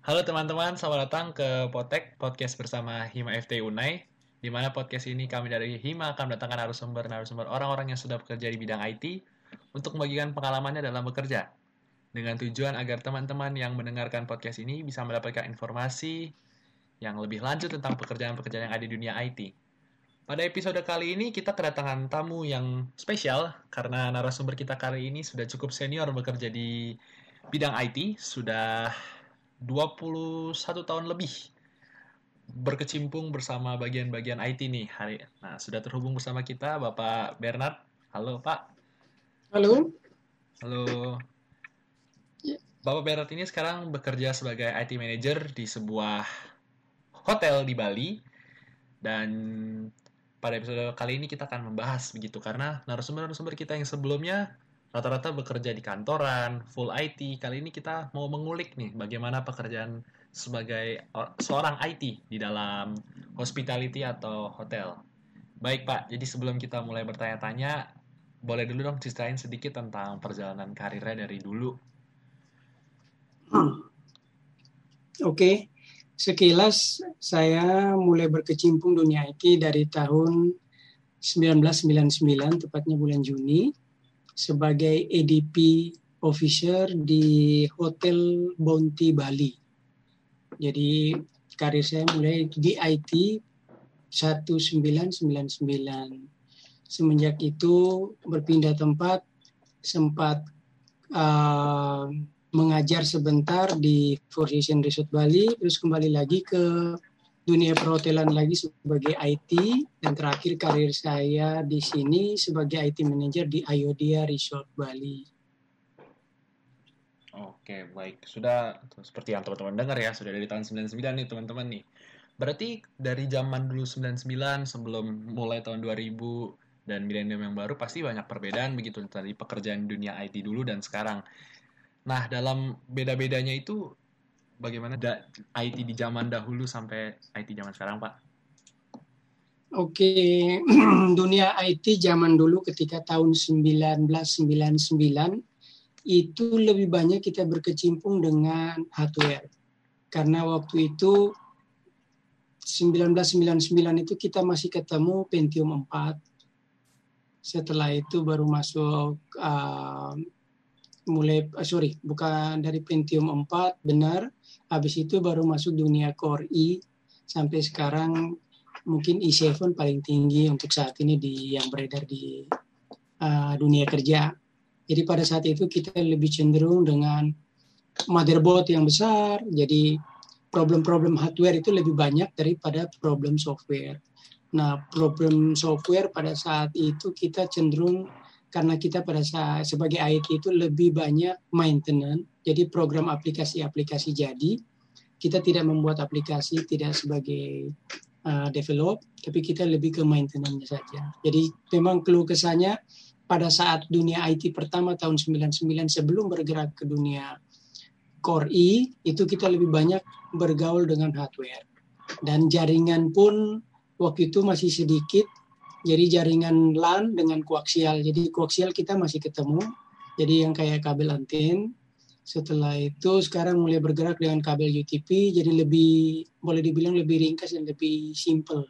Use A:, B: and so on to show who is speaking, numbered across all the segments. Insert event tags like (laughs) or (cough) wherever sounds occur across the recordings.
A: Halo teman-teman, selamat datang ke Potek, podcast bersama Hima FT Unai. Di mana podcast ini kami dari Hima akan mendatangkan narasumber-narasumber orang-orang yang sudah bekerja di bidang IT untuk membagikan pengalamannya dalam bekerja. Dengan tujuan agar teman-teman yang mendengarkan podcast ini bisa mendapatkan informasi yang lebih lanjut tentang pekerjaan-pekerjaan yang ada di dunia IT. Pada episode kali ini kita kedatangan tamu yang spesial karena narasumber kita kali ini sudah cukup senior bekerja di bidang IT, sudah 21 tahun lebih berkecimpung bersama bagian-bagian IT nih hari. Nah, sudah terhubung bersama kita Bapak Bernard. Halo, Pak.
B: Halo.
A: Halo. Bapak Bernard ini sekarang bekerja sebagai IT manager di sebuah hotel di Bali. Dan pada episode kali ini kita akan membahas begitu karena narasumber-narasumber kita yang sebelumnya rata-rata bekerja di kantoran, full IT. Kali ini kita mau mengulik nih bagaimana pekerjaan sebagai seorang IT di dalam hospitality atau hotel. Baik Pak, jadi sebelum kita mulai bertanya-tanya, boleh dulu dong ceritain sedikit tentang perjalanan karirnya dari dulu.
B: Hmm. Oke, okay. sekilas saya mulai berkecimpung dunia IT dari tahun 1999, tepatnya bulan Juni sebagai EDP officer di Hotel Bounty Bali. Jadi karir saya mulai di IT 1999. Semenjak itu berpindah tempat, sempat uh, mengajar sebentar di Four Seasons Resort Bali, terus kembali lagi ke dunia perhotelan lagi sebagai IT dan terakhir karir saya di sini sebagai IT manager di Ayodhya Resort Bali.
A: Oke, baik. Sudah seperti yang teman-teman dengar ya, sudah dari tahun 99 nih teman-teman nih. Berarti dari zaman dulu 99 sebelum mulai tahun 2000 dan milenium yang baru pasti banyak perbedaan begitu tadi pekerjaan dunia IT dulu dan sekarang. Nah, dalam beda-bedanya itu bagaimana da IT di zaman dahulu sampai IT zaman sekarang, Pak?
B: Oke, (clears throat) dunia IT zaman dulu ketika tahun 1999 itu lebih banyak kita berkecimpung dengan hardware. Karena waktu itu 1999 itu kita masih ketemu Pentium 4. Setelah itu baru masuk uh, mulai uh, sorry bukan dari Pentium 4 benar Habis itu baru masuk dunia Core i sampai sekarang mungkin i7 paling tinggi untuk saat ini di yang beredar di uh, dunia kerja. Jadi pada saat itu kita lebih cenderung dengan motherboard yang besar. Jadi problem-problem hardware itu lebih banyak daripada problem software. Nah, problem software pada saat itu kita cenderung karena kita pada saat sebagai IT itu lebih banyak maintenance jadi program aplikasi-aplikasi jadi, kita tidak membuat aplikasi tidak sebagai uh, develop, tapi kita lebih ke maintenance saja. Jadi memang keluh kesahnya pada saat dunia IT pertama tahun 99 sebelum bergerak ke dunia Core I, itu kita lebih banyak bergaul dengan hardware. Dan jaringan pun waktu itu masih sedikit, jadi jaringan LAN dengan koaksial. Jadi koaksial kita masih ketemu, jadi yang kayak kabel anten, setelah itu sekarang mulai bergerak dengan kabel UTP, jadi lebih boleh dibilang lebih ringkas dan lebih simple.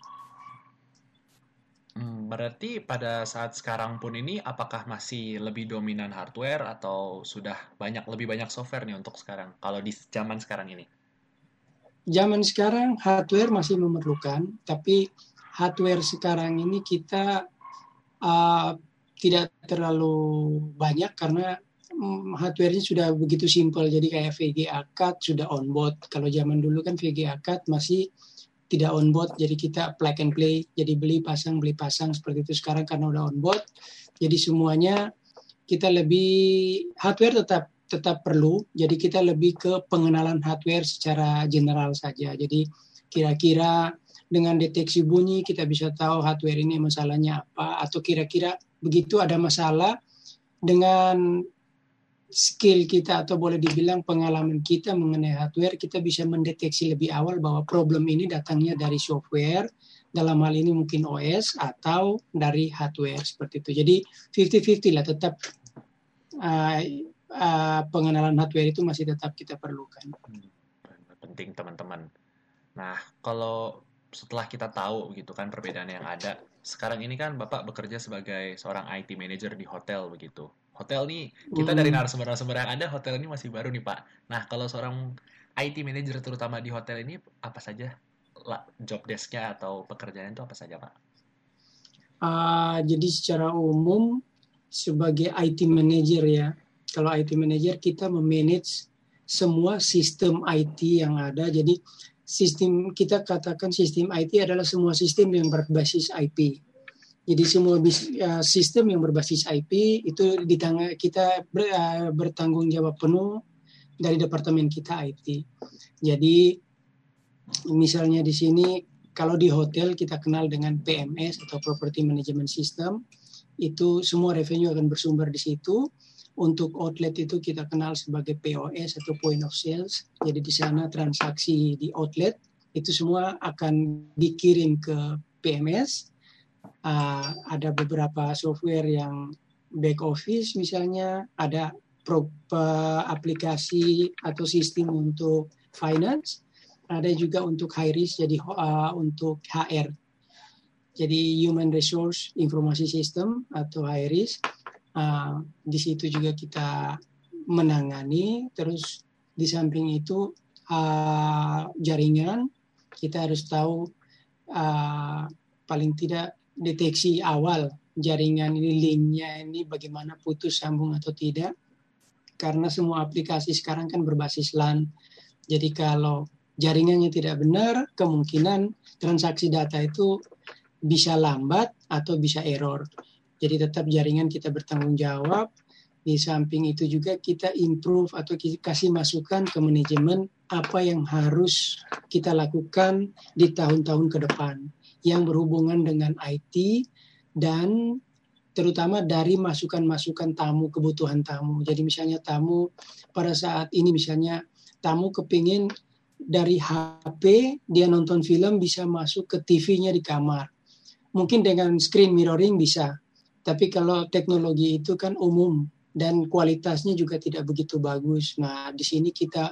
A: Hmm, berarti pada saat sekarang pun ini apakah masih lebih dominan hardware atau sudah banyak lebih banyak software nih untuk sekarang kalau di zaman sekarang ini?
B: Zaman sekarang hardware masih memerlukan, tapi hardware sekarang ini kita uh, tidak terlalu banyak karena Hmm, hardware-nya sudah begitu simpel. Jadi kayak VGA card sudah on board. Kalau zaman dulu kan VGA card masih tidak on board. Jadi kita plug and play. Jadi beli pasang beli pasang seperti itu sekarang karena udah on board. Jadi semuanya kita lebih hardware tetap tetap perlu. Jadi kita lebih ke pengenalan hardware secara general saja. Jadi kira-kira dengan deteksi bunyi kita bisa tahu hardware ini masalahnya apa atau kira-kira begitu ada masalah dengan skill kita atau boleh dibilang pengalaman kita mengenai hardware kita bisa mendeteksi lebih awal bahwa problem ini datangnya dari software dalam hal ini mungkin OS atau dari hardware seperti itu jadi 50-50 lah tetap uh, uh, pengenalan hardware itu masih tetap kita perlukan.
A: Hmm, kalau setelah kita tahu gitu kan perbedaan yang ada, sekarang ini kan Bapak bekerja sebagai seorang IT manager di hotel begitu. Hotel nih, kita dari
B: Hmm.
A: narasumber-narasumber yang ada, hotel ini masih baru nih Pak. Nah, kalau seorang IT manager terutama di hotel ini, apa saja job desk-nya atau pekerjaan itu apa saja Pak?
B: Ah, jadi secara umum sebagai IT manager ya, kalau IT manager kita memanage semua sistem IT yang ada. Jadi sistem kita katakan sistem IT adalah semua sistem yang berbasis IP. Jadi semua bis- eh, sistem yang berbasis IP itu di tangan kita ber- eh, bertanggung jawab penuh dari departemen kita IT. Jadi misalnya di sini kalau di hotel kita kenal dengan PMS atau Property Management System, itu semua revenue akan bersumber di situ. Untuk outlet itu kita kenal sebagai POS atau Point of Sales. Jadi di sana transaksi di outlet itu semua akan dikirim ke PMS. Ah, ada beberapa software yang back office misalnya, ada pro- pe- aplikasi atau sistem untuk finance, ada juga untuk high risk jadi uh, untuk HR. Jadi human resource informasi system atau high risk. Uh, di situ juga kita menangani. Terus di samping itu uh, jaringan kita harus tahu uh, paling tidak deteksi awal jaringan ini linknya ini bagaimana putus sambung atau tidak. Karena semua aplikasi sekarang kan berbasis LAN. Jadi kalau jaringannya tidak benar, kemungkinan transaksi data itu bisa lambat atau bisa error. Jadi tetap jaringan kita bertanggung jawab. Di samping itu juga kita improve atau kasih masukan ke manajemen apa yang harus kita lakukan di tahun-tahun ke depan yang berhubungan dengan IT dan terutama dari masukan-masukan tamu, kebutuhan tamu. Jadi misalnya tamu pada saat ini misalnya tamu kepingin dari HP dia nonton film bisa masuk ke TV-nya di kamar. Mungkin dengan screen mirroring bisa, tapi kalau teknologi itu kan umum dan kualitasnya juga tidak begitu bagus. Nah, di sini kita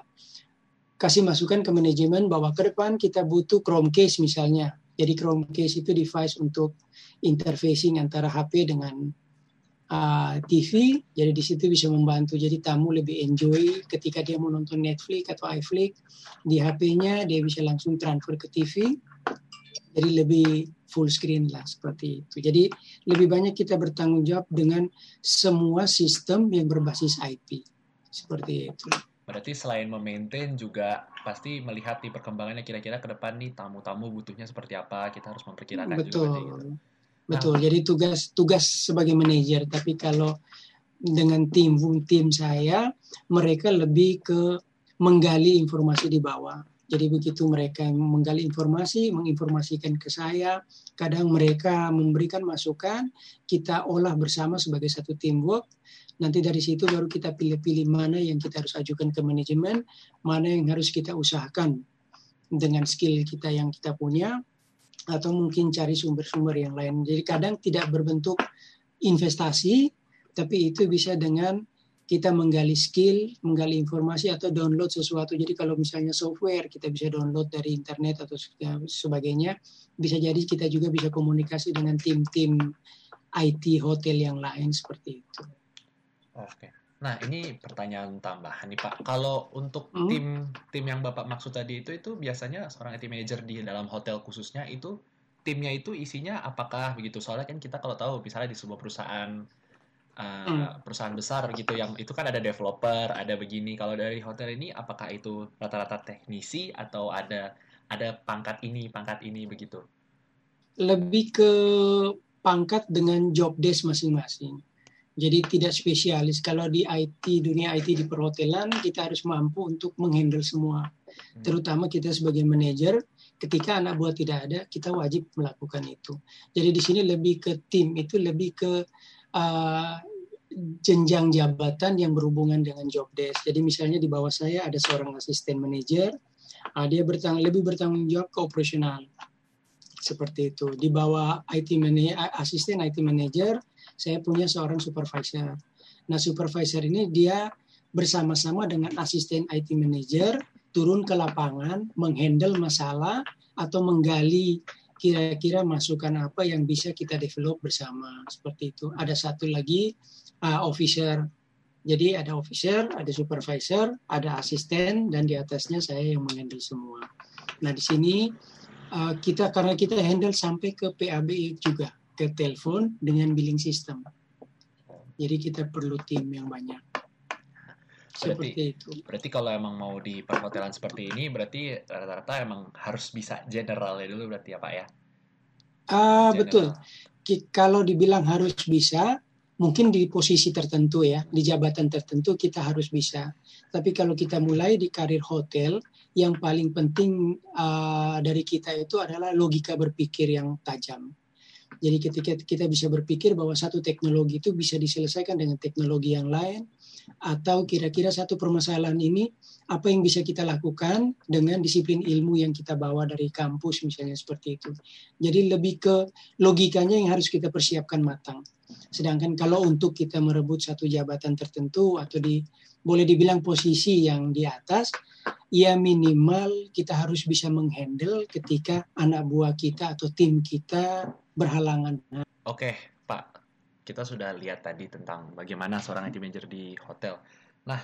B: kasih masukan ke manajemen bahwa ke depan kita butuh Chromecase misalnya. Jadi Chromecase itu device untuk interfacing antara HP dengan uh, TV. Jadi di situ bisa membantu. Jadi tamu lebih enjoy ketika dia mau nonton Netflix atau iFlix di HP-nya dia bisa langsung transfer ke TV. Jadi lebih full screen lah seperti itu. Jadi lebih banyak kita bertanggung jawab dengan semua sistem yang berbasis IP. Seperti itu.
A: Berarti selain memaintain juga pasti melihat di perkembangannya kira-kira ke depan nih tamu-tamu butuhnya seperti apa, kita harus memperkirakan
B: Betul.
A: juga gitu.
B: Betul. Jadi tugas tugas sebagai manajer, tapi kalau dengan tim tim saya, mereka lebih ke menggali informasi di bawah. Jadi begitu mereka menggali informasi, menginformasikan ke saya, kadang mereka memberikan masukan, kita olah bersama sebagai satu teamwork. Nanti dari situ baru kita pilih-pilih mana yang kita harus ajukan ke manajemen, mana yang harus kita usahakan dengan skill kita yang kita punya, atau mungkin cari sumber-sumber yang lain. Jadi kadang tidak berbentuk investasi, tapi itu bisa dengan kita menggali skill, menggali informasi atau download sesuatu. Jadi kalau misalnya software kita bisa download dari internet atau sebagainya, bisa jadi kita juga bisa komunikasi dengan tim-tim IT hotel yang lain seperti itu.
A: Oke. Nah, ini pertanyaan tambahan nih Pak. Kalau untuk
B: Hmm.
A: tim tim yang Bapak maksud tadi itu itu biasanya seorang IT manager di dalam hotel khususnya itu timnya itu isinya apakah begitu? Soalnya kan kita kalau tahu misalnya di sebuah perusahaan uh,
B: Hmm.
A: perusahaan besar gitu yang itu kan ada developer, ada begini. Kalau dari hotel ini apakah itu rata-rata teknisi atau ada ada pangkat ini, pangkat ini begitu?
B: Lebih ke pangkat dengan job desk masing-masing. Jadi tidak spesialis. Kalau di IT, dunia IT di perhotelan, kita harus mampu untuk menghandle semua.
A: Hmm.
B: Terutama kita sebagai manajer, ketika anak buah tidak ada, kita wajib melakukan itu. Jadi di sini lebih ke tim, itu lebih ke uh, jenjang jabatan yang berhubungan dengan job desk. Jadi misalnya di bawah saya ada seorang asisten manajer, uh, dia bertang lebih bertanggung jawab ke operasional. Seperti itu. Di bawah IT asisten IT manager, saya punya seorang supervisor. Nah, supervisor ini dia bersama-sama dengan asisten IT manager turun ke lapangan, menghandle masalah atau menggali kira-kira masukan apa yang bisa kita develop bersama seperti itu. Ada satu lagi uh, officer. Jadi ada officer, ada supervisor, ada asisten dan di atasnya saya yang menghandle semua. Nah di sini uh, kita karena kita handle sampai ke PABI juga ke telepon dengan billing system. Jadi kita perlu tim yang banyak.
A: Seperti berarti, itu. Berarti kalau emang mau di perhotelan seperti ini, berarti rata-rata emang harus bisa general ya dulu berarti ya Pak ya?
B: Ah betul. Kalau dibilang harus bisa, mungkin di posisi tertentu ya, di jabatan tertentu kita harus bisa. Tapi kalau kita mulai di karir hotel, yang paling penting uh, dari kita itu adalah logika berpikir yang tajam. Jadi ketika kita bisa berpikir bahwa satu teknologi itu bisa diselesaikan dengan teknologi yang lain, atau kira-kira satu permasalahan ini apa yang bisa kita lakukan dengan disiplin ilmu yang kita bawa dari kampus misalnya seperti itu. Jadi lebih ke logikanya yang harus kita persiapkan matang. Sedangkan kalau untuk kita merebut satu jabatan tertentu atau di boleh dibilang posisi yang di atas, ya minimal kita harus bisa menghandle ketika anak buah kita atau tim kita berhalangan.
A: Oke, Pak kita sudah lihat tadi tentang bagaimana seorang IT manager di hotel. Nah,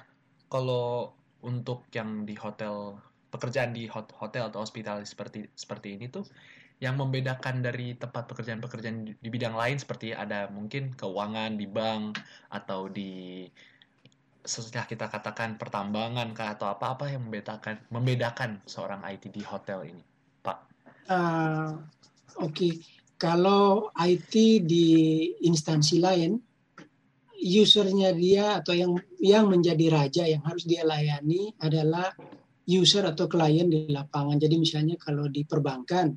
A: kalau untuk yang di hotel pekerjaan di hotel atau hospitality seperti seperti ini tuh yang membedakan dari tempat pekerjaan-pekerjaan di bidang lain seperti ada mungkin keuangan di bank atau di setelah kita katakan pertambangan kah atau apa-apa yang membedakan membedakan seorang IT di hotel ini, Pak?
B: Uh, Oke, okay kalau IT di instansi lain, usernya dia atau yang yang menjadi raja yang harus dia layani adalah user atau klien di lapangan. Jadi misalnya kalau di perbankan,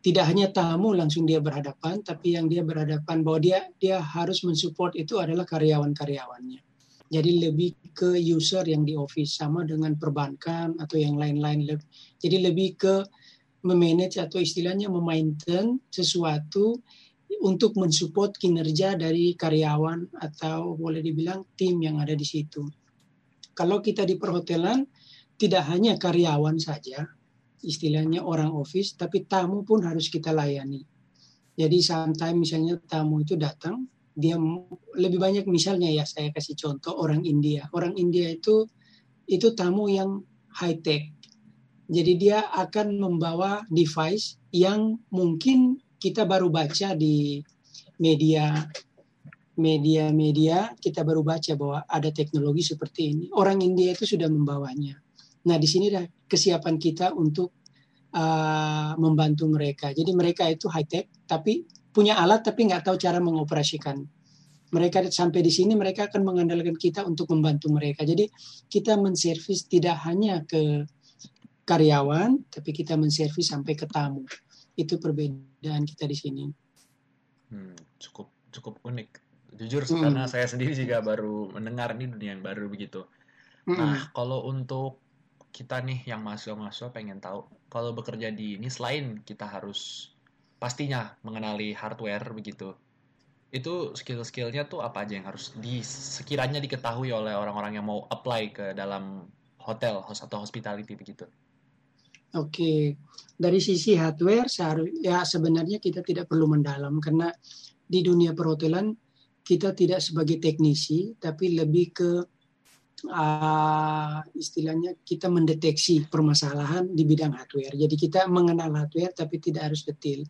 B: tidak hanya tamu langsung dia berhadapan, tapi yang dia berhadapan bahwa dia dia harus mensupport itu adalah karyawan-karyawannya. Jadi lebih ke user yang di office sama dengan perbankan atau yang lain-lain. Jadi lebih ke memanage atau istilahnya memaintain sesuatu untuk mensupport kinerja dari karyawan atau boleh dibilang tim yang ada di situ. Kalau kita di perhotelan tidak hanya karyawan saja, istilahnya orang office, tapi tamu pun harus kita layani. Jadi sometimes misalnya tamu itu datang, dia lebih banyak misalnya ya saya kasih contoh orang India. Orang India itu itu tamu yang high tech, jadi dia akan membawa device yang mungkin kita baru baca di media media-media kita baru baca bahwa ada teknologi seperti ini. Orang India itu sudah membawanya. Nah, di sini dah kesiapan kita untuk uh, membantu mereka. Jadi mereka itu high tech tapi punya alat tapi nggak tahu cara mengoperasikan. Mereka sampai di sini mereka akan mengandalkan kita untuk membantu mereka. Jadi kita menservis tidak hanya ke karyawan, tapi kita menservis sampai ke tamu. Itu perbedaan kita di sini.
A: Hmm, cukup cukup unik. Jujur hmm. karena saya sendiri juga baru mendengar ini dunia yang baru begitu. Hmm. Nah, kalau untuk kita nih yang mahasiswa-mahasiswa pengen tahu, kalau bekerja di ini selain kita harus pastinya mengenali hardware begitu. Itu skill-skillnya tuh apa aja yang harus di sekiranya diketahui oleh orang-orang yang mau apply ke dalam hotel atau hospitality begitu?
B: Oke, dari sisi hardware ya sebenarnya kita tidak perlu mendalam karena di dunia perhotelan kita tidak sebagai teknisi tapi lebih ke uh, istilahnya kita mendeteksi permasalahan di bidang hardware. Jadi kita mengenal hardware tapi tidak harus detail.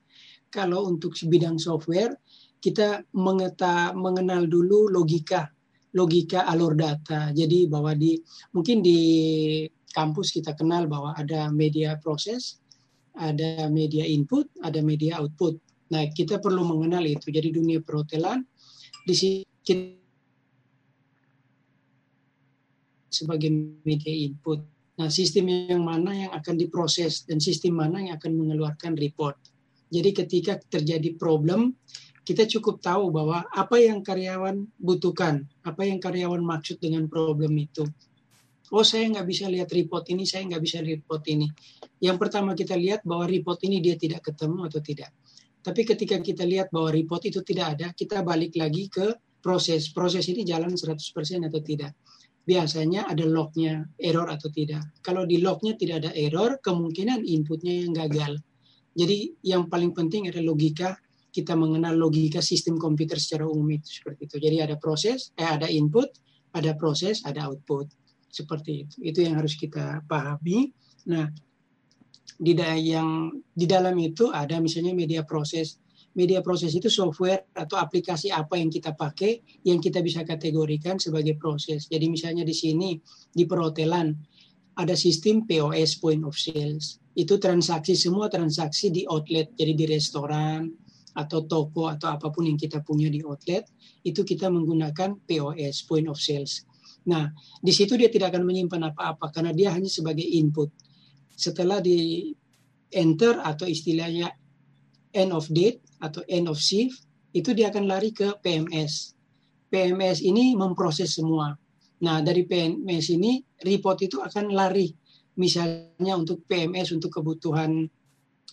B: Kalau untuk bidang software kita mengeta, mengenal dulu logika logika alur data. Jadi bahwa di mungkin di kampus kita kenal bahwa ada media proses, ada media input, ada media output. Nah, kita perlu mengenal itu. Jadi dunia perhotelan di sini sebagai media input. Nah, sistem yang mana yang akan diproses dan sistem mana yang akan mengeluarkan report. Jadi ketika terjadi problem, kita cukup tahu bahwa apa yang karyawan butuhkan, apa yang karyawan maksud dengan problem itu oh saya nggak bisa lihat report ini, saya nggak bisa report ini. Yang pertama kita lihat bahwa report ini dia tidak ketemu atau tidak. Tapi ketika kita lihat bahwa report itu tidak ada, kita balik lagi ke proses. Proses ini jalan 100% atau tidak. biasanya ada lognya, error atau tidak. Kalau di lognya tidak ada error, kemungkinan inputnya yang gagal. Jadi yang paling penting adalah logika, kita mengenal logika sistem komputer secara umum itu seperti itu. Jadi ada proses, eh, ada input, ada proses, ada output. Seperti itu. Itu yang harus kita pahami. Nah, di yang di dalam itu ada misalnya media proses media proses itu software atau aplikasi apa yang kita pakai yang kita bisa kategorikan sebagai proses. Jadi misalnya di sini di perhotelan ada sistem POS point of sales. Itu transaksi semua transaksi di outlet. Jadi di restoran atau toko atau apa pun yang kita punya di outlet itu kita menggunakan POS point of sales. Nah, di situ dia tidak akan menyimpan apa-apa karena dia hanya sebagai input. Setelah di enter atau istilahnya end of date atau end of shift itu dia akan lari ke PMS. PMS ini memproses semua. Nah, dari PMS ini report itu akan lari misalnya untuk PMS untuk kebutuhan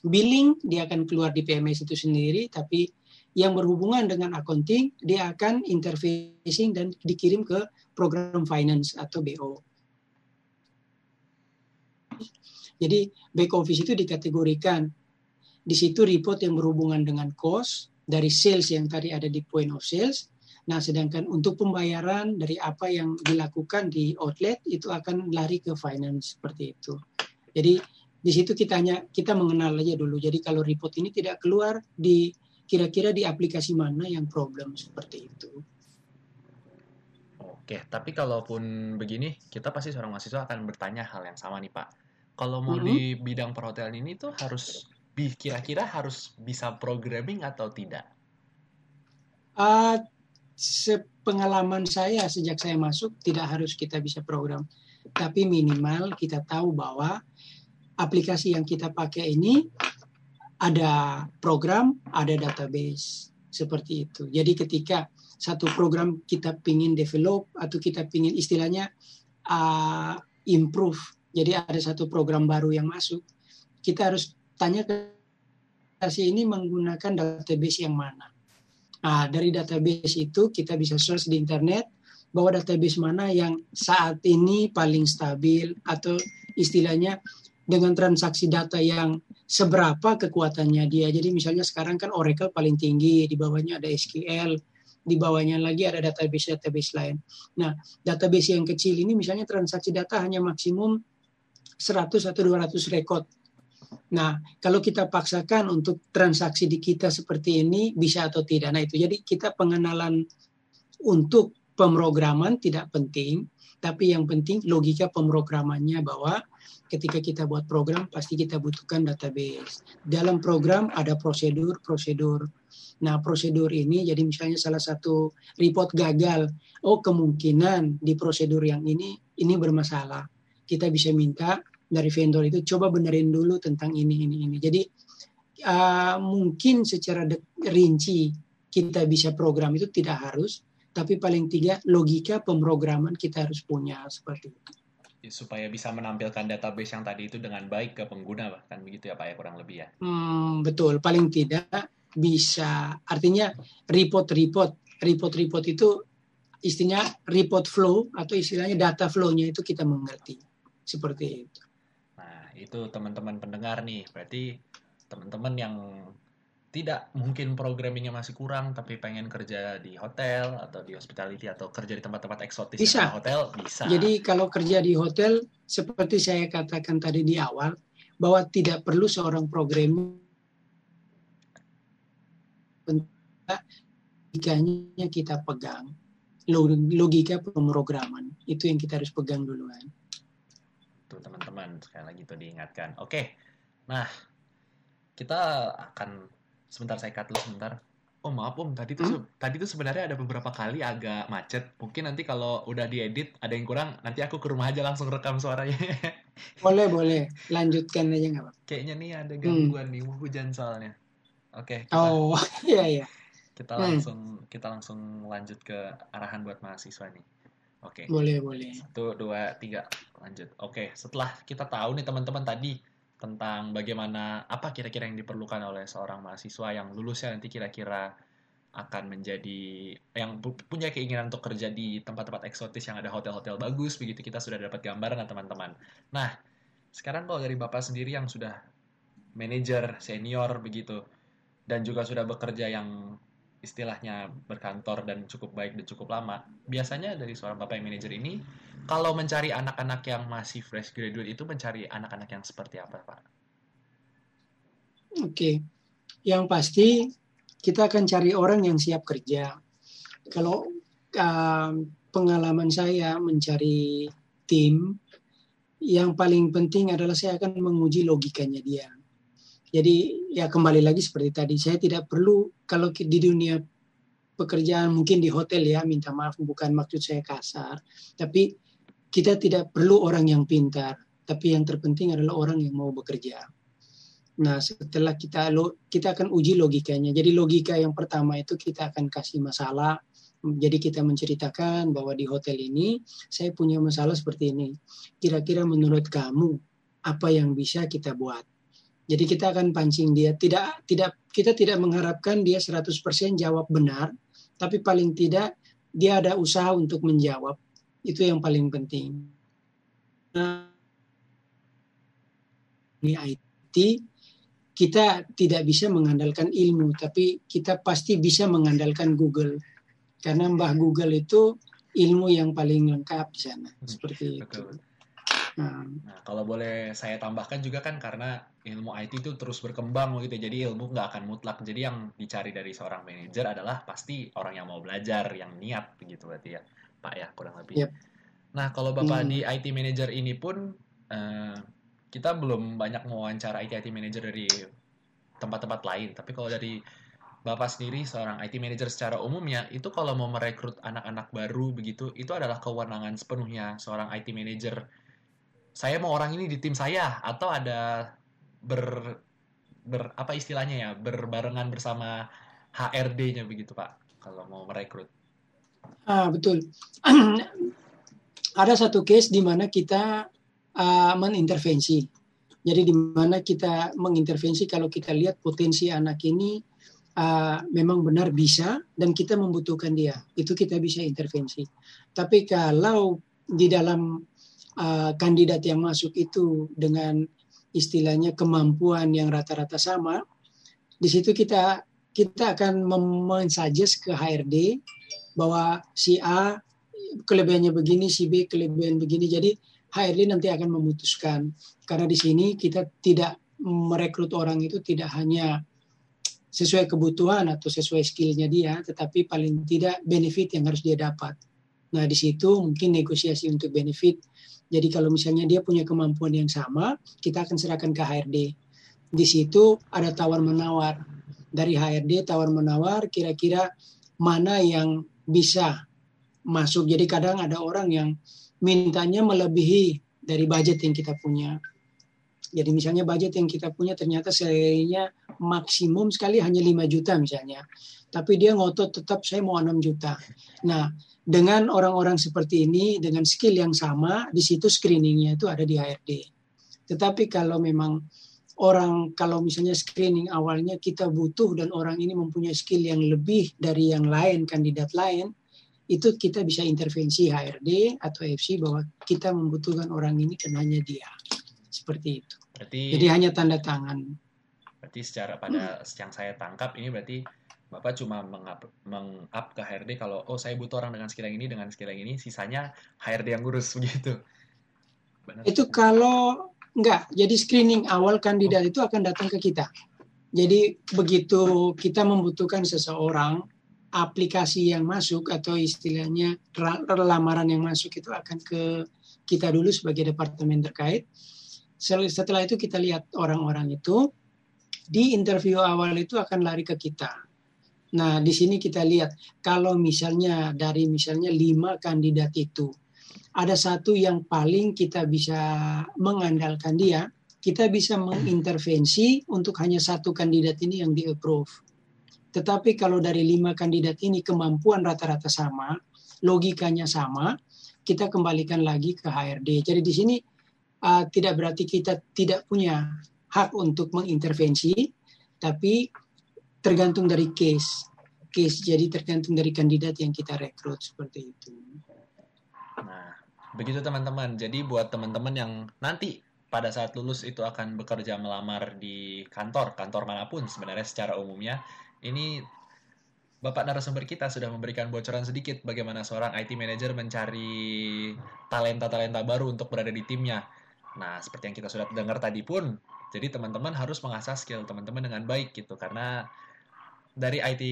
B: billing dia akan keluar di PMS itu sendiri tapi yang berhubungan dengan accounting dia akan interfacing dan dikirim ke program finance atau BO. Jadi back office itu dikategorikan di situ report yang berhubungan dengan cost dari sales yang tadi ada di point of sales. Nah, sedangkan untuk pembayaran dari apa yang dilakukan di outlet itu akan lari ke finance seperti itu. Jadi di situ kita hanya kita mengenal aja dulu. Jadi kalau report ini tidak keluar di kira-kira di aplikasi mana yang problem seperti itu.
A: Oke, tapi kalaupun begini, kita pasti seorang mahasiswa akan bertanya hal yang sama nih Pak. Kalau mau mm -hmm. di bidang perhotelan ini tuh harus kira-kira harus bisa programming atau tidak?
B: Uh, sepengalaman saya sejak saya masuk tidak harus kita bisa program, tapi minimal kita tahu bahwa aplikasi yang kita pakai ini ada program, ada database seperti itu. Jadi ketika satu program kita pingin develop atau kita pingin istilahnya uh, improve, jadi ada satu program baru yang masuk, kita harus tanya ke ini menggunakan database yang mana. Nah, dari database itu kita bisa search di internet bahwa database mana yang saat ini paling stabil atau istilahnya dengan transaksi data yang seberapa kekuatannya dia. Jadi misalnya sekarang kan Oracle paling tinggi, di bawahnya ada SQL, di bawahnya lagi ada database-database lain. Nah, database yang kecil ini misalnya transaksi data hanya maksimum 100 atau 200 record Nah, kalau kita paksakan untuk transaksi di kita seperti ini bisa atau tidak. Nah, itu jadi kita pengenalan untuk pemrograman tidak penting, tapi yang penting logika pemrogramannya bahwa ketika kita buat program pasti kita butuhkan database. Dalam program ada prosedur-prosedur. Nah, prosedur ini jadi misalnya salah satu report gagal, oh kemungkinan di prosedur yang ini ini bermasalah. Kita bisa minta dari vendor itu coba benerin dulu tentang ini ini ini. Jadi uh, mungkin secara rinci kita bisa program itu tidak harus, tapi paling tidak logika pemrograman kita harus punya seperti itu.
A: Supaya bisa menampilkan database yang tadi itu dengan baik ke pengguna bahkan begitu ya Pak ya kurang lebih ya.
B: Hmm, betul, paling tidak bisa artinya report-report report-report itu istilahnya report flow atau istilahnya data flow-nya itu kita mengerti seperti itu
A: itu teman-teman pendengar nih berarti teman-teman yang tidak mungkin programmingnya masih kurang tapi pengen kerja di hotel atau di hospitality atau kerja di tempat-tempat eksotis
B: bisa.
A: di hotel bisa.
B: Jadi kalau kerja di hotel seperti saya katakan tadi di awal bahwa tidak perlu seorang programmer logikanya kita pegang logika pemrograman itu yang kita harus pegang duluan.
A: Tuh teman-teman. Sekali lagi tuh diingatkan. Oke. Nah kita akan sebentar saya cut dulu sebentar. Oh maaf om. Tadi tuh hmm? tadi tuh sebenarnya ada beberapa kali agak macet. Mungkin nanti kalau udah diedit ada yang kurang nanti aku ke rumah aja langsung rekam suaranya. (laughs)
B: Boleh boleh. Lanjutkan aja nggak apa
A: kayaknya nih ada gangguan hmm. nih hujan soalnya oke
B: kita, oh (laughs) iya iya
A: kita langsung hmm. kita langsung lanjut ke arahan buat mahasiswa nih Oke. Okay.
B: Boleh, boleh.
A: Satu, dua, tiga. Lanjut. Oke, okay. setelah kita tahu nih teman-teman tadi tentang bagaimana apa kira-kira yang diperlukan oleh seorang mahasiswa yang lulusnya nanti kira-kira akan menjadi yang punya keinginan untuk kerja di tempat-tempat eksotis yang ada hotel-hotel bagus begitu kita sudah dapat gambaran teman-teman. Nah, sekarang kalau dari Bapak sendiri yang sudah manajer senior begitu dan juga sudah bekerja yang istilahnya berkantor dan cukup baik dan cukup lama. Biasanya dari seorang Bapak yang manajer ini kalau mencari anak-anak yang masih fresh graduate itu mencari anak-anak yang seperti apa, Pak?
B: Oke. Okay. Yang pasti kita akan cari orang yang siap kerja. Kalau uh, pengalaman saya mencari tim, yang paling penting adalah saya akan menguji logikanya dia. Jadi ya kembali lagi seperti tadi, saya tidak perlu kalau di dunia pekerjaan mungkin di hotel ya, minta maaf bukan maksud saya kasar, tapi kita tidak perlu orang yang pintar, tapi yang terpenting adalah orang yang mau bekerja. Nah, setelah kita kita akan uji logikanya. Jadi logika yang pertama itu kita akan kasih masalah. Jadi kita menceritakan bahwa di hotel ini saya punya masalah seperti ini. Kira-kira menurut kamu apa yang bisa kita buat? Jadi kita akan pancing dia. Tidak tidak kita tidak mengharapkan dia 100% jawab benar, tapi paling tidak dia ada usaha untuk menjawab. Itu yang paling penting. Nah, ini IT kita tidak bisa mengandalkan ilmu, tapi kita pasti bisa mengandalkan Google. Karena Mbah Google itu ilmu yang paling lengkap di sana. Hmm, seperti Betul. itu.
A: Nah, nah, kalau boleh saya tambahkan juga kan karena ilmu IT itu terus berkembang gitu, jadi ilmu nggak akan mutlak. Jadi yang dicari dari seorang manajer adalah pasti orang yang mau belajar, yang niat begitu berarti ya, Pak ya kurang lebih. Yep. Nah kalau bapak hmm. di IT manager ini pun uh, kita belum banyak mewawancara IT-IT manager dari tempat-tempat lain. Tapi kalau dari Bapak sendiri seorang IT manager secara umumnya itu kalau mau merekrut anak-anak baru begitu itu adalah kewenangan sepenuhnya seorang IT manager. Saya mau orang ini di tim saya atau ada ber ber apa istilahnya ya berbarengan bersama HRD-nya begitu Pak kalau mau merekrut.
B: Ah betul. (clears throat) ada satu case di mana kita uh, menintervensi. Jadi di mana kita mengintervensi kalau kita lihat potensi anak ini uh, memang benar bisa dan kita membutuhkan dia, itu kita bisa intervensi. Tapi kalau di dalam uh, kandidat yang masuk itu dengan istilahnya kemampuan yang rata-rata sama, di situ kita kita akan mensuggest ke HRD bahwa si A kelebihannya begini, si B kelebihan begini. Jadi HRD nanti akan memutuskan karena di sini kita tidak merekrut orang itu tidak hanya sesuai kebutuhan atau sesuai skillnya dia, tetapi paling tidak benefit yang harus dia dapat. Nah di situ mungkin negosiasi untuk benefit. Jadi kalau misalnya dia punya kemampuan yang sama, kita akan serahkan ke HRD. Di situ ada tawar menawar dari HRD tawar menawar kira-kira mana yang bisa masuk. Jadi kadang ada orang yang mintanya melebihi dari budget yang kita punya. Jadi misalnya budget yang kita punya ternyata salary maksimum sekali hanya 5 juta misalnya. Tapi dia ngotot tetap saya mau 6 juta. Nah, dengan orang-orang seperti ini dengan skill yang sama, di situ screeningnya itu ada di HRD. Tetapi kalau memang orang kalau misalnya screening awalnya kita butuh dan orang ini mempunyai skill yang lebih dari yang lain kandidat lain, itu kita bisa intervensi HRD atau FC bahwa kita membutuhkan orang ini karena hanya dia. Seperti itu. Berarti, Jadi hanya tanda tangan.
A: Berarti secara pada hmm. yang saya tangkap ini berarti Bapak cuma meng-up, meng ke HRD kalau oh saya butuh orang dengan skill yang ini dengan skill yang ini, sisanya HRD yang ngurus (laughs) begitu.
B: Benar. Itu kalau enggak, jadi screening awal kandidat oh. itu akan datang ke kita. Jadi begitu kita membutuhkan seseorang, aplikasi yang masuk atau istilahnya lamaran yang masuk itu akan ke kita dulu sebagai departemen terkait. Setelah itu kita lihat orang-orang itu di interview awal itu akan lari ke kita. Nah, di sini kita lihat kalau misalnya dari misalnya lima kandidat itu ada satu yang paling kita bisa mengandalkan dia, kita bisa mengintervensi untuk hanya satu kandidat ini yang di-approve. Tetapi kalau dari lima kandidat ini kemampuan rata-rata sama, logikanya sama, kita kembalikan lagi ke HRD. Jadi di sini uh, tidak berarti kita tidak punya hak untuk mengintervensi, tapi tergantung dari case. case, jadi tergantung dari kandidat yang kita rekrut seperti itu.
A: Nah, begitu teman-teman. Jadi buat teman-teman yang nanti pada saat lulus itu akan bekerja melamar di kantor, kantor mana pun sebenarnya secara umumnya, ini Bapak narasumber kita sudah memberikan bocoran sedikit bagaimana seorang IT manager mencari talenta-talenta baru untuk berada di timnya. Nah, seperti yang kita sudah dengar tadi pun, jadi teman-teman harus mengasah skill teman-teman dengan baik gitu karena dari IT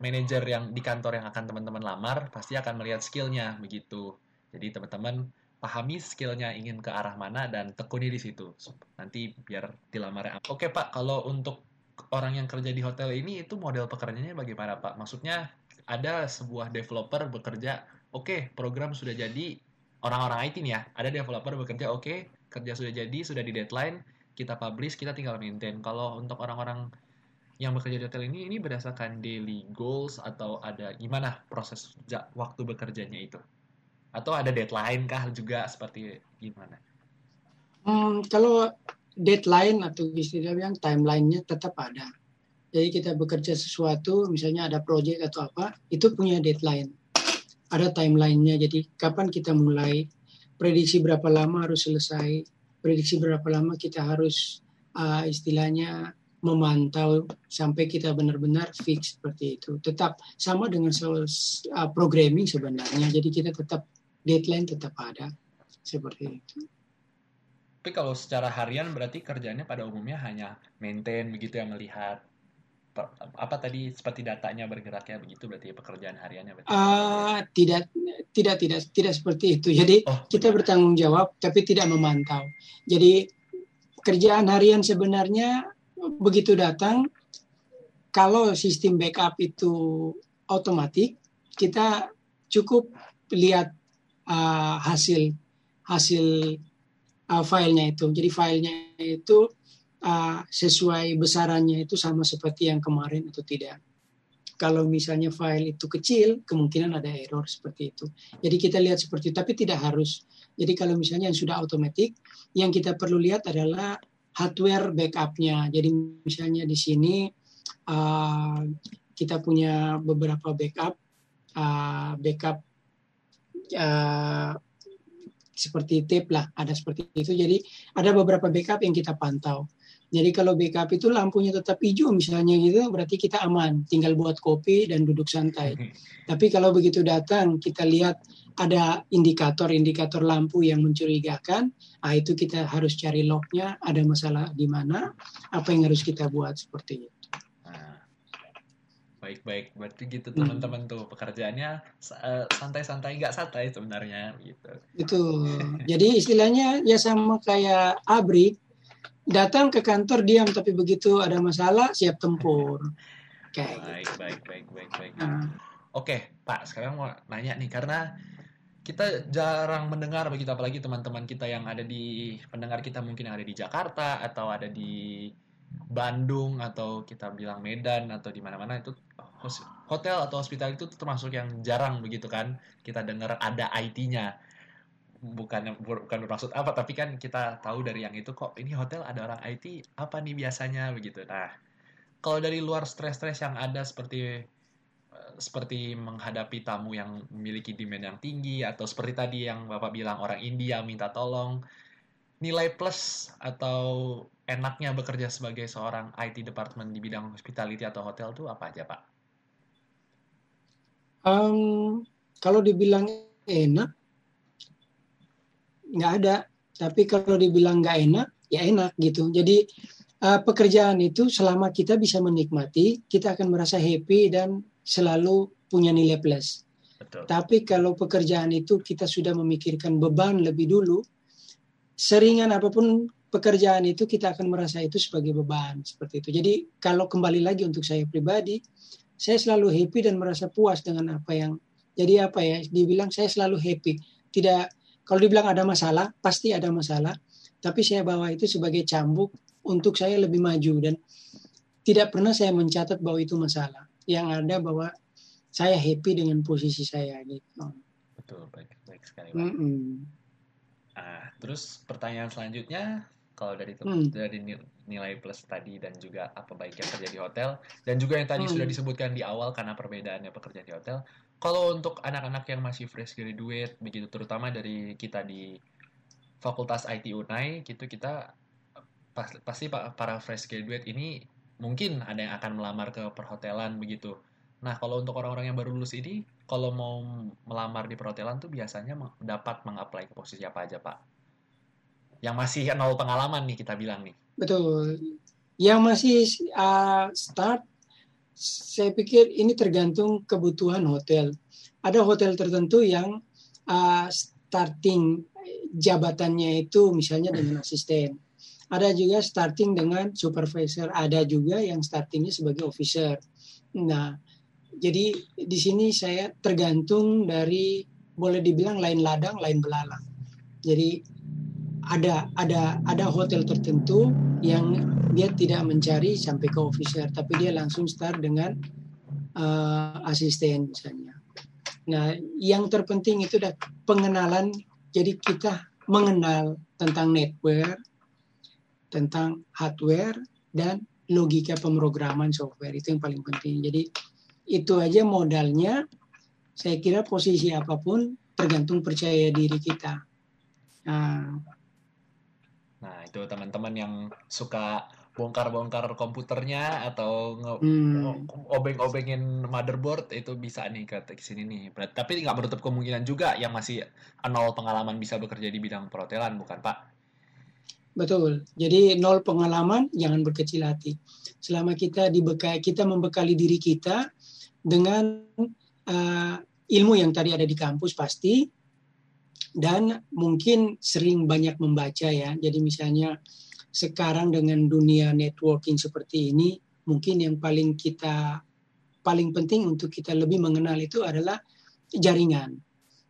A: manager yang di kantor yang akan teman-teman lamar pasti akan melihat skillnya begitu. Jadi teman-teman pahami skillnya ingin ke arah mana dan tekuni di situ. Nanti biar dilamar. Oke Pak, kalau untuk orang yang kerja di hotel ini itu model pekerjaannya bagaimana Pak? Maksudnya ada sebuah developer bekerja, oke okay, program sudah jadi, orang-orang IT nih ya, ada developer bekerja, oke okay, kerja sudah jadi, sudah di deadline, kita publish, kita tinggal maintain. Kalau untuk orang-orang yang bekerja di hotel ini, ini berdasarkan daily goals atau ada gimana proses waktu bekerjanya itu? Atau ada deadline kah juga seperti gimana?
B: Hmm, kalau deadline atau istilah yang timelinenya tetap ada. Jadi kita bekerja sesuatu, misalnya ada project atau apa, itu punya deadline. Ada timelinenya, jadi kapan kita mulai, prediksi berapa lama harus selesai, prediksi berapa lama kita harus uh, istilahnya memantau sampai kita benar-benar fix seperti itu. Tetap sama dengan uh, programming sebenarnya, jadi kita tetap deadline tetap ada seperti itu.
A: Tapi kalau secara harian berarti kerjanya pada umumnya hanya maintain begitu yang melihat apa tadi seperti datanya bergeraknya begitu berarti pekerjaan hariannya berarti?
B: Uh, tidak tidak tidak tidak seperti itu. Jadi oh, kita bertanggung jawab tapi tidak memantau. Jadi kerjaan harian sebenarnya begitu datang kalau sistem backup itu otomatis kita cukup lihat uh, hasil hasil uh, filenya itu. Jadi filenya itu uh, sesuai besarannya itu sama seperti yang kemarin atau tidak. Kalau misalnya file itu kecil, kemungkinan ada error seperti itu. Jadi kita lihat seperti itu, tapi tidak harus. Jadi kalau misalnya yang sudah otomatis, yang kita perlu lihat adalah hardware backupnya. Jadi misalnya di sini uh, kita punya beberapa backup, uh, backup uh, seperti tape lah, ada seperti itu. Jadi ada beberapa backup yang kita pantau. Jadi kalau backup itu lampunya tetap hijau misalnya gitu, berarti kita aman, tinggal buat kopi dan duduk santai. Tapi kalau begitu datang, kita lihat ada indikator-indikator lampu yang mencurigakan, ah itu kita harus cari lognya, ada masalah di mana, apa yang harus kita buat seperti itu.
A: Baik-baik, berarti gitu teman-teman tuh pekerjaannya uh, santai-santai nggak santai sebenarnya gitu.
B: Itu. Jadi istilahnya ya sama kayak Abri datang ke kantor diam tapi begitu ada masalah siap tempur.
A: Kayak baik, gitu. baik, baik, baik, baik. Nah. Oke, Pak, sekarang mau nanya nih karena kita jarang mendengar begitu apalagi teman-teman kita yang ada di pendengar kita mungkin yang ada di Jakarta atau ada di Bandung atau kita bilang Medan atau di mana-mana itu hotel atau hospital itu termasuk yang jarang begitu kan kita dengar ada IT-nya bukan bukan bermaksud apa tapi kan kita tahu dari yang itu kok ini hotel ada orang IT apa nih biasanya begitu nah kalau dari luar stres-stres yang ada seperti eh, seperti menghadapi tamu yang memiliki demand yang tinggi atau seperti tadi yang Bapak bilang orang India minta tolong nilai plus atau enaknya bekerja sebagai seorang IT department di bidang hospitality atau hotel tuh apa aja Pak?
B: Um, kalau dibilang enak, nggak ada. Tapi kalau dibilang nggak enak, ya enak gitu. Jadi uh, pekerjaan itu selama kita bisa menikmati, kita akan merasa happy dan selalu punya nilai plus. Betul. Tapi kalau pekerjaan itu kita sudah memikirkan beban lebih dulu, seringan apa pun pekerjaan itu kita akan merasa itu sebagai beban seperti itu. Jadi kalau kembali lagi untuk saya pribadi, saya selalu happy dan merasa puas dengan apa yang jadi apa ya dibilang saya selalu happy tidak kalau dibilang ada masalah pasti ada masalah tapi saya bawa itu sebagai cambuk untuk saya lebih maju dan tidak pernah saya mencatat bahwa itu masalah yang ada bahwa saya happy dengan posisi saya gitu
A: betul baik baik sekali mm -mm. ah terus pertanyaan selanjutnya kalau dari
B: Hmm.
A: dari nil- nilai plus tadi dan juga apa baiknya kerja di hotel dan juga yang tadi
B: Hmm.
A: sudah disebutkan di awal karena perbedaannya pekerjaan di hotel. Kalau untuk anak-anak yang masih fresh graduate begitu terutama dari kita di Fakultas IT Unai gitu kita pas- pasti pa- para fresh graduate ini mungkin ada yang akan melamar ke perhotelan begitu. Nah, kalau untuk orang-orang yang baru lulus ini, kalau mau melamar di perhotelan tuh biasanya dapat mengapply ke posisi apa aja, Pak? Yang masih nol pengalaman nih kita bilang nih.
B: Betul. Yang masih uh, start, saya pikir ini tergantung kebutuhan hotel. Ada hotel tertentu yang uh, starting jabatannya itu misalnya dengan asisten. Ada juga starting dengan supervisor. Ada juga yang startingnya sebagai officer. Nah, jadi di sini saya tergantung dari boleh dibilang lain ladang, lain belalang. Jadi ada ada ada hotel tertentu yang dia tidak mencari sampai ke officer, tapi dia langsung start dengan uh, asisten misalnya. Nah, yang terpenting itu adalah pengenalan. Jadi kita mengenal tentang network, tentang hardware dan logika pemrograman software itu yang paling penting. Jadi itu aja modalnya. Saya kira posisi apa pun tergantung percaya diri kita. Nah,
A: Nah, itu teman-teman yang suka bongkar-bongkar komputernya atau
B: hmm,
A: obeng-obengin motherboard itu bisa nih ke sini nih. Berat- Tapi nggak menutup kemungkinan juga yang masih nol pengalaman bisa bekerja di bidang perhotelan, bukan Pak?
B: betul. Jadi nol pengalaman, jangan berkecil hati. Selama kita dibekali, kita membekali diri kita dengan uh, ilmu yang tadi ada di kampus pasti, dan mungkin sering banyak membaca ya. Jadi misalnya sekarang dengan dunia networking seperti ini, mungkin yang paling kita paling penting untuk kita lebih mengenal itu adalah jaringan.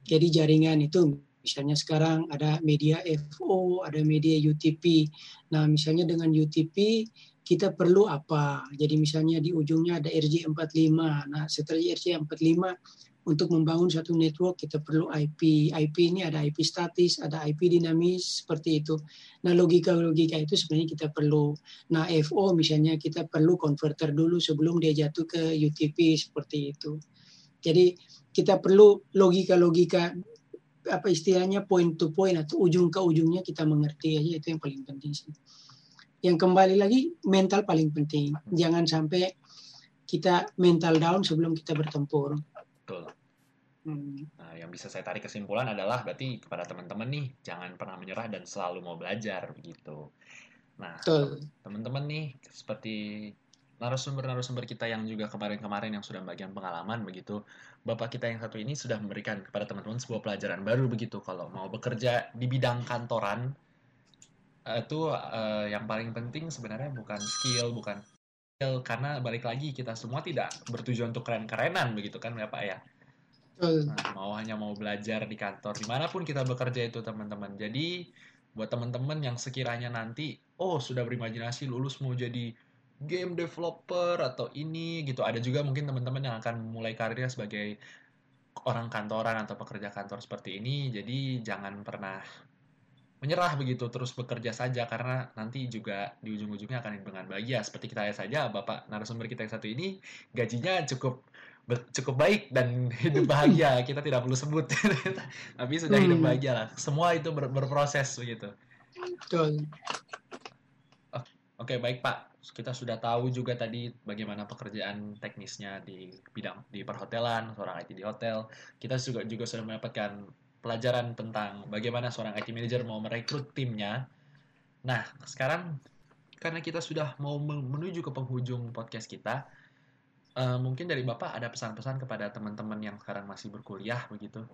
B: Jadi jaringan itu misalnya sekarang ada media FO, ada media UTP. Nah, misalnya dengan UTP kita perlu apa? Jadi misalnya di ujungnya ada RJ45. Nah, setelah RJ45 untuk membangun satu network kita perlu IP. IP ini ada IP statis, ada IP dinamis seperti itu. Nah, logika-logika itu sebenarnya kita perlu. Nah, FO misalnya kita perlu converter dulu sebelum dia jatuh ke UTP seperti itu. Jadi kita perlu logika-logika apa istilahnya point to point atau ujung ke ujungnya kita mengerti aja itu yang paling penting sih. Yang kembali lagi mental paling penting. Jangan sampai kita mental down sebelum kita bertempur.
A: Betul.
B: Hmm.
A: Nah, yang bisa saya tarik kesimpulan adalah berarti kepada teman-teman nih, jangan pernah menyerah dan selalu mau belajar begitu. Nah, teman-teman nih seperti narasumber-narasumber kita yang juga kemarin-kemarin yang sudah bagian pengalaman begitu. Bapak kita yang satu ini sudah memberikan kepada teman-teman sebuah pelajaran baru begitu kalau mau bekerja di bidang kantoran eh, itu eh, yang paling penting sebenarnya bukan skill, bukan karena balik lagi kita semua tidak bertujuan untuk keren-kerenan begitu kan ya Pak ya. Nah, mau hanya mau belajar di kantor di mana pun kita bekerja itu teman-teman. Jadi buat teman-teman yang sekiranya nanti oh sudah berimajinasi lulus mau jadi game developer atau ini gitu. Ada juga mungkin teman-teman yang akan mulai karirnya sebagai orang kantoran atau pekerja kantor seperti ini. Jadi jangan pernah menyerah begitu terus bekerja saja karena nanti juga di ujung-ujungnya akan dengan bahagia. Seperti kita saja Bapak narasumber kita yang satu ini gajinya cukup cukup baik dan (laughs) hidup bahagia. (laughs) Kita tidak perlu sebut. (laughs) Tapi sudah hidup
B: Hmm.
A: bahagia lah. Semua itu ber- berproses begitu.
B: Betul.
A: oke baik Pak. Kita sudah tahu juga tadi bagaimana pekerjaan teknisnya di bidang di perhotelan seorang IT di hotel. Kita juga juga sudah mendapatkan pelajaran tentang bagaimana seorang IT manager mau merekrut timnya. Nah sekarang karena kita sudah mau men- menuju ke penghujung podcast kita eh, mungkin dari Bapak ada pesan-pesan kepada teman-teman yang sekarang masih berkuliah begitu?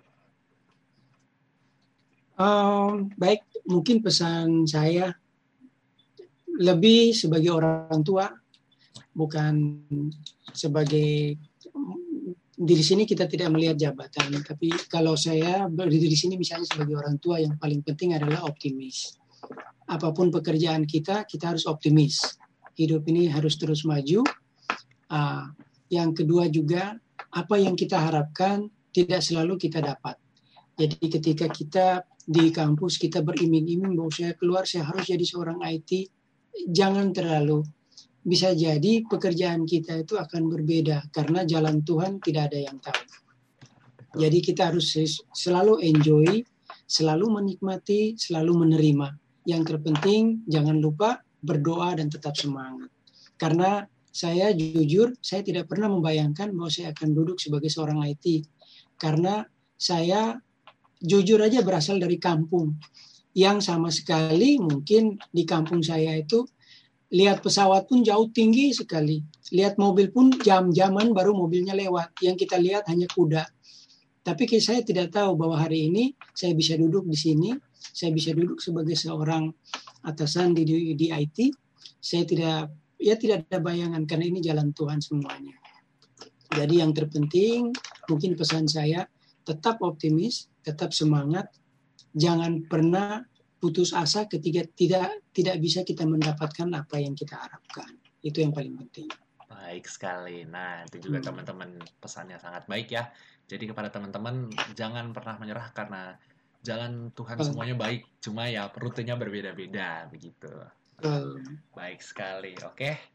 B: Um, baik, mungkin pesan saya lebih sebagai orang tua, bukan sebagai di sini kita tidak melihat jabatan, tapi kalau saya berdiri di sini misalnya sebagai orang tua yang paling penting adalah optimis. Apa pun pekerjaan kita, kita harus optimis. Hidup ini harus terus maju. Ah, yang kedua juga apa yang kita harapkan tidak selalu kita dapat. Jadi ketika kita di kampus kita beriming-iming bahwa saya keluar saya harus jadi seorang IT. Jangan terlalu. Bisa jadi pekerjaan kita itu akan berbeda karena jalan Tuhan tidak ada yang tahu. Jadi kita harus selalu enjoy, selalu menikmati, selalu menerima. Yang terpenting jangan lupa berdoa dan tetap semangat. Karena saya jujur, saya tidak pernah membayangkan bahwa saya akan duduk sebagai seorang IT. Karena saya jujur aja berasal dari kampung yang sama sekali mungkin di kampung saya itu lihat pesawat pun jauh tinggi sekali. Lihat mobil pun jam-jaman baru mobilnya lewat. Yang kita lihat hanya kuda. Tapi saya tidak tahu bahwa hari ini saya bisa duduk di sini, saya bisa duduk sebagai seorang atasan di, di, di IT. Saya tidak ya tidak ada bayangan karena ini jalan Tuhan semuanya. Jadi yang terpenting mungkin pesan saya tetap optimis, tetap semangat, jangan pernah putus asa ketika tidak tidak bisa kita mendapatkan apa yang kita harapkan. Itu yang paling penting.
A: Baik sekali. Nah, itu juga hmm. teman-teman hmm. pesannya sangat baik ya. Jadi kepada teman-teman jangan pernah menyerah karena jalan Tuhan hmm. semuanya baik, cuma ya rutenya berbeda-beda begitu. Hmm. Baik sekali. Oke.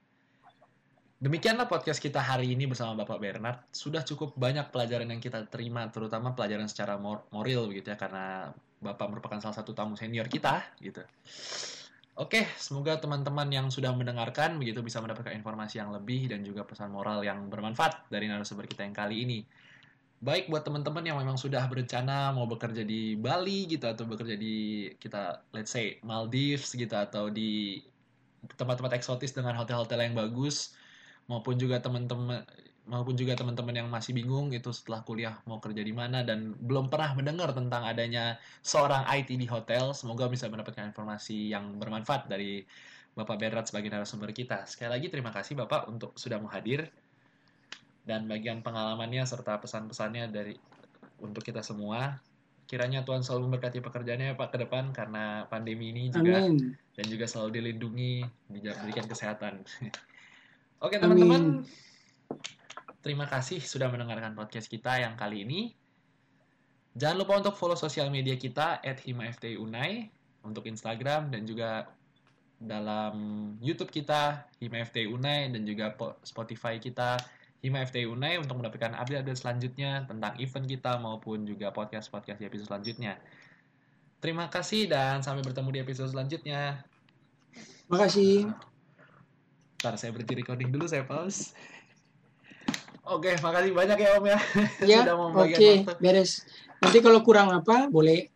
A: Demikianlah podcast kita hari ini bersama Bapak Bernard. Sudah cukup banyak pelajaran yang kita terima, terutama pelajaran secara moral begitu ya, karena Bapak merupakan salah satu tamu senior kita gitu. Oke, semoga teman-teman yang sudah mendengarkan begitu bisa mendapatkan informasi yang lebih dan juga pesan moral yang bermanfaat dari narasumber kita yang kali ini. Baik buat teman-teman yang memang sudah berencana mau bekerja di Bali gitu atau bekerja di kita let's say Maldives gitu atau di tempat-tempat eksotis dengan hotel-hotel yang bagus maupun juga teman-teman maupun juga teman-teman yang masih bingung itu setelah kuliah mau kerja di mana dan belum pernah mendengar tentang adanya seorang IT di hotel, semoga bisa mendapatkan informasi yang bermanfaat dari Bapak Berat sebagai narasumber kita. Sekali lagi terima kasih Bapak untuk sudah mau hadir dan bagian pengalamannya serta pesan-pesannya dari untuk kita semua. Kiranya Tuhan selalu memberkati pekerjaannya Pak ke depan karena pandemi ini juga Amin. dan juga selalu dilindungi, diberikan kesehatan. (laughs) Oke teman-teman, terima kasih sudah mendengarkan podcast kita yang kali ini. Jangan lupa untuk follow sosial media kita at @himaftunai untuk Instagram dan juga dalam YouTube kita Hima Unai dan juga Spotify kita Hima Unai untuk mendapatkan update-update selanjutnya tentang event kita maupun juga podcast-podcast di episode selanjutnya. Terima kasih dan sampai bertemu di episode selanjutnya.
B: Terima kasih.
A: Ntar saya berhenti recording dulu, saya pause. Oke, makasih banyak ya Om ya.
B: Ya, (laughs) oke, okay, beres. Nanti kalau kurang apa, boleh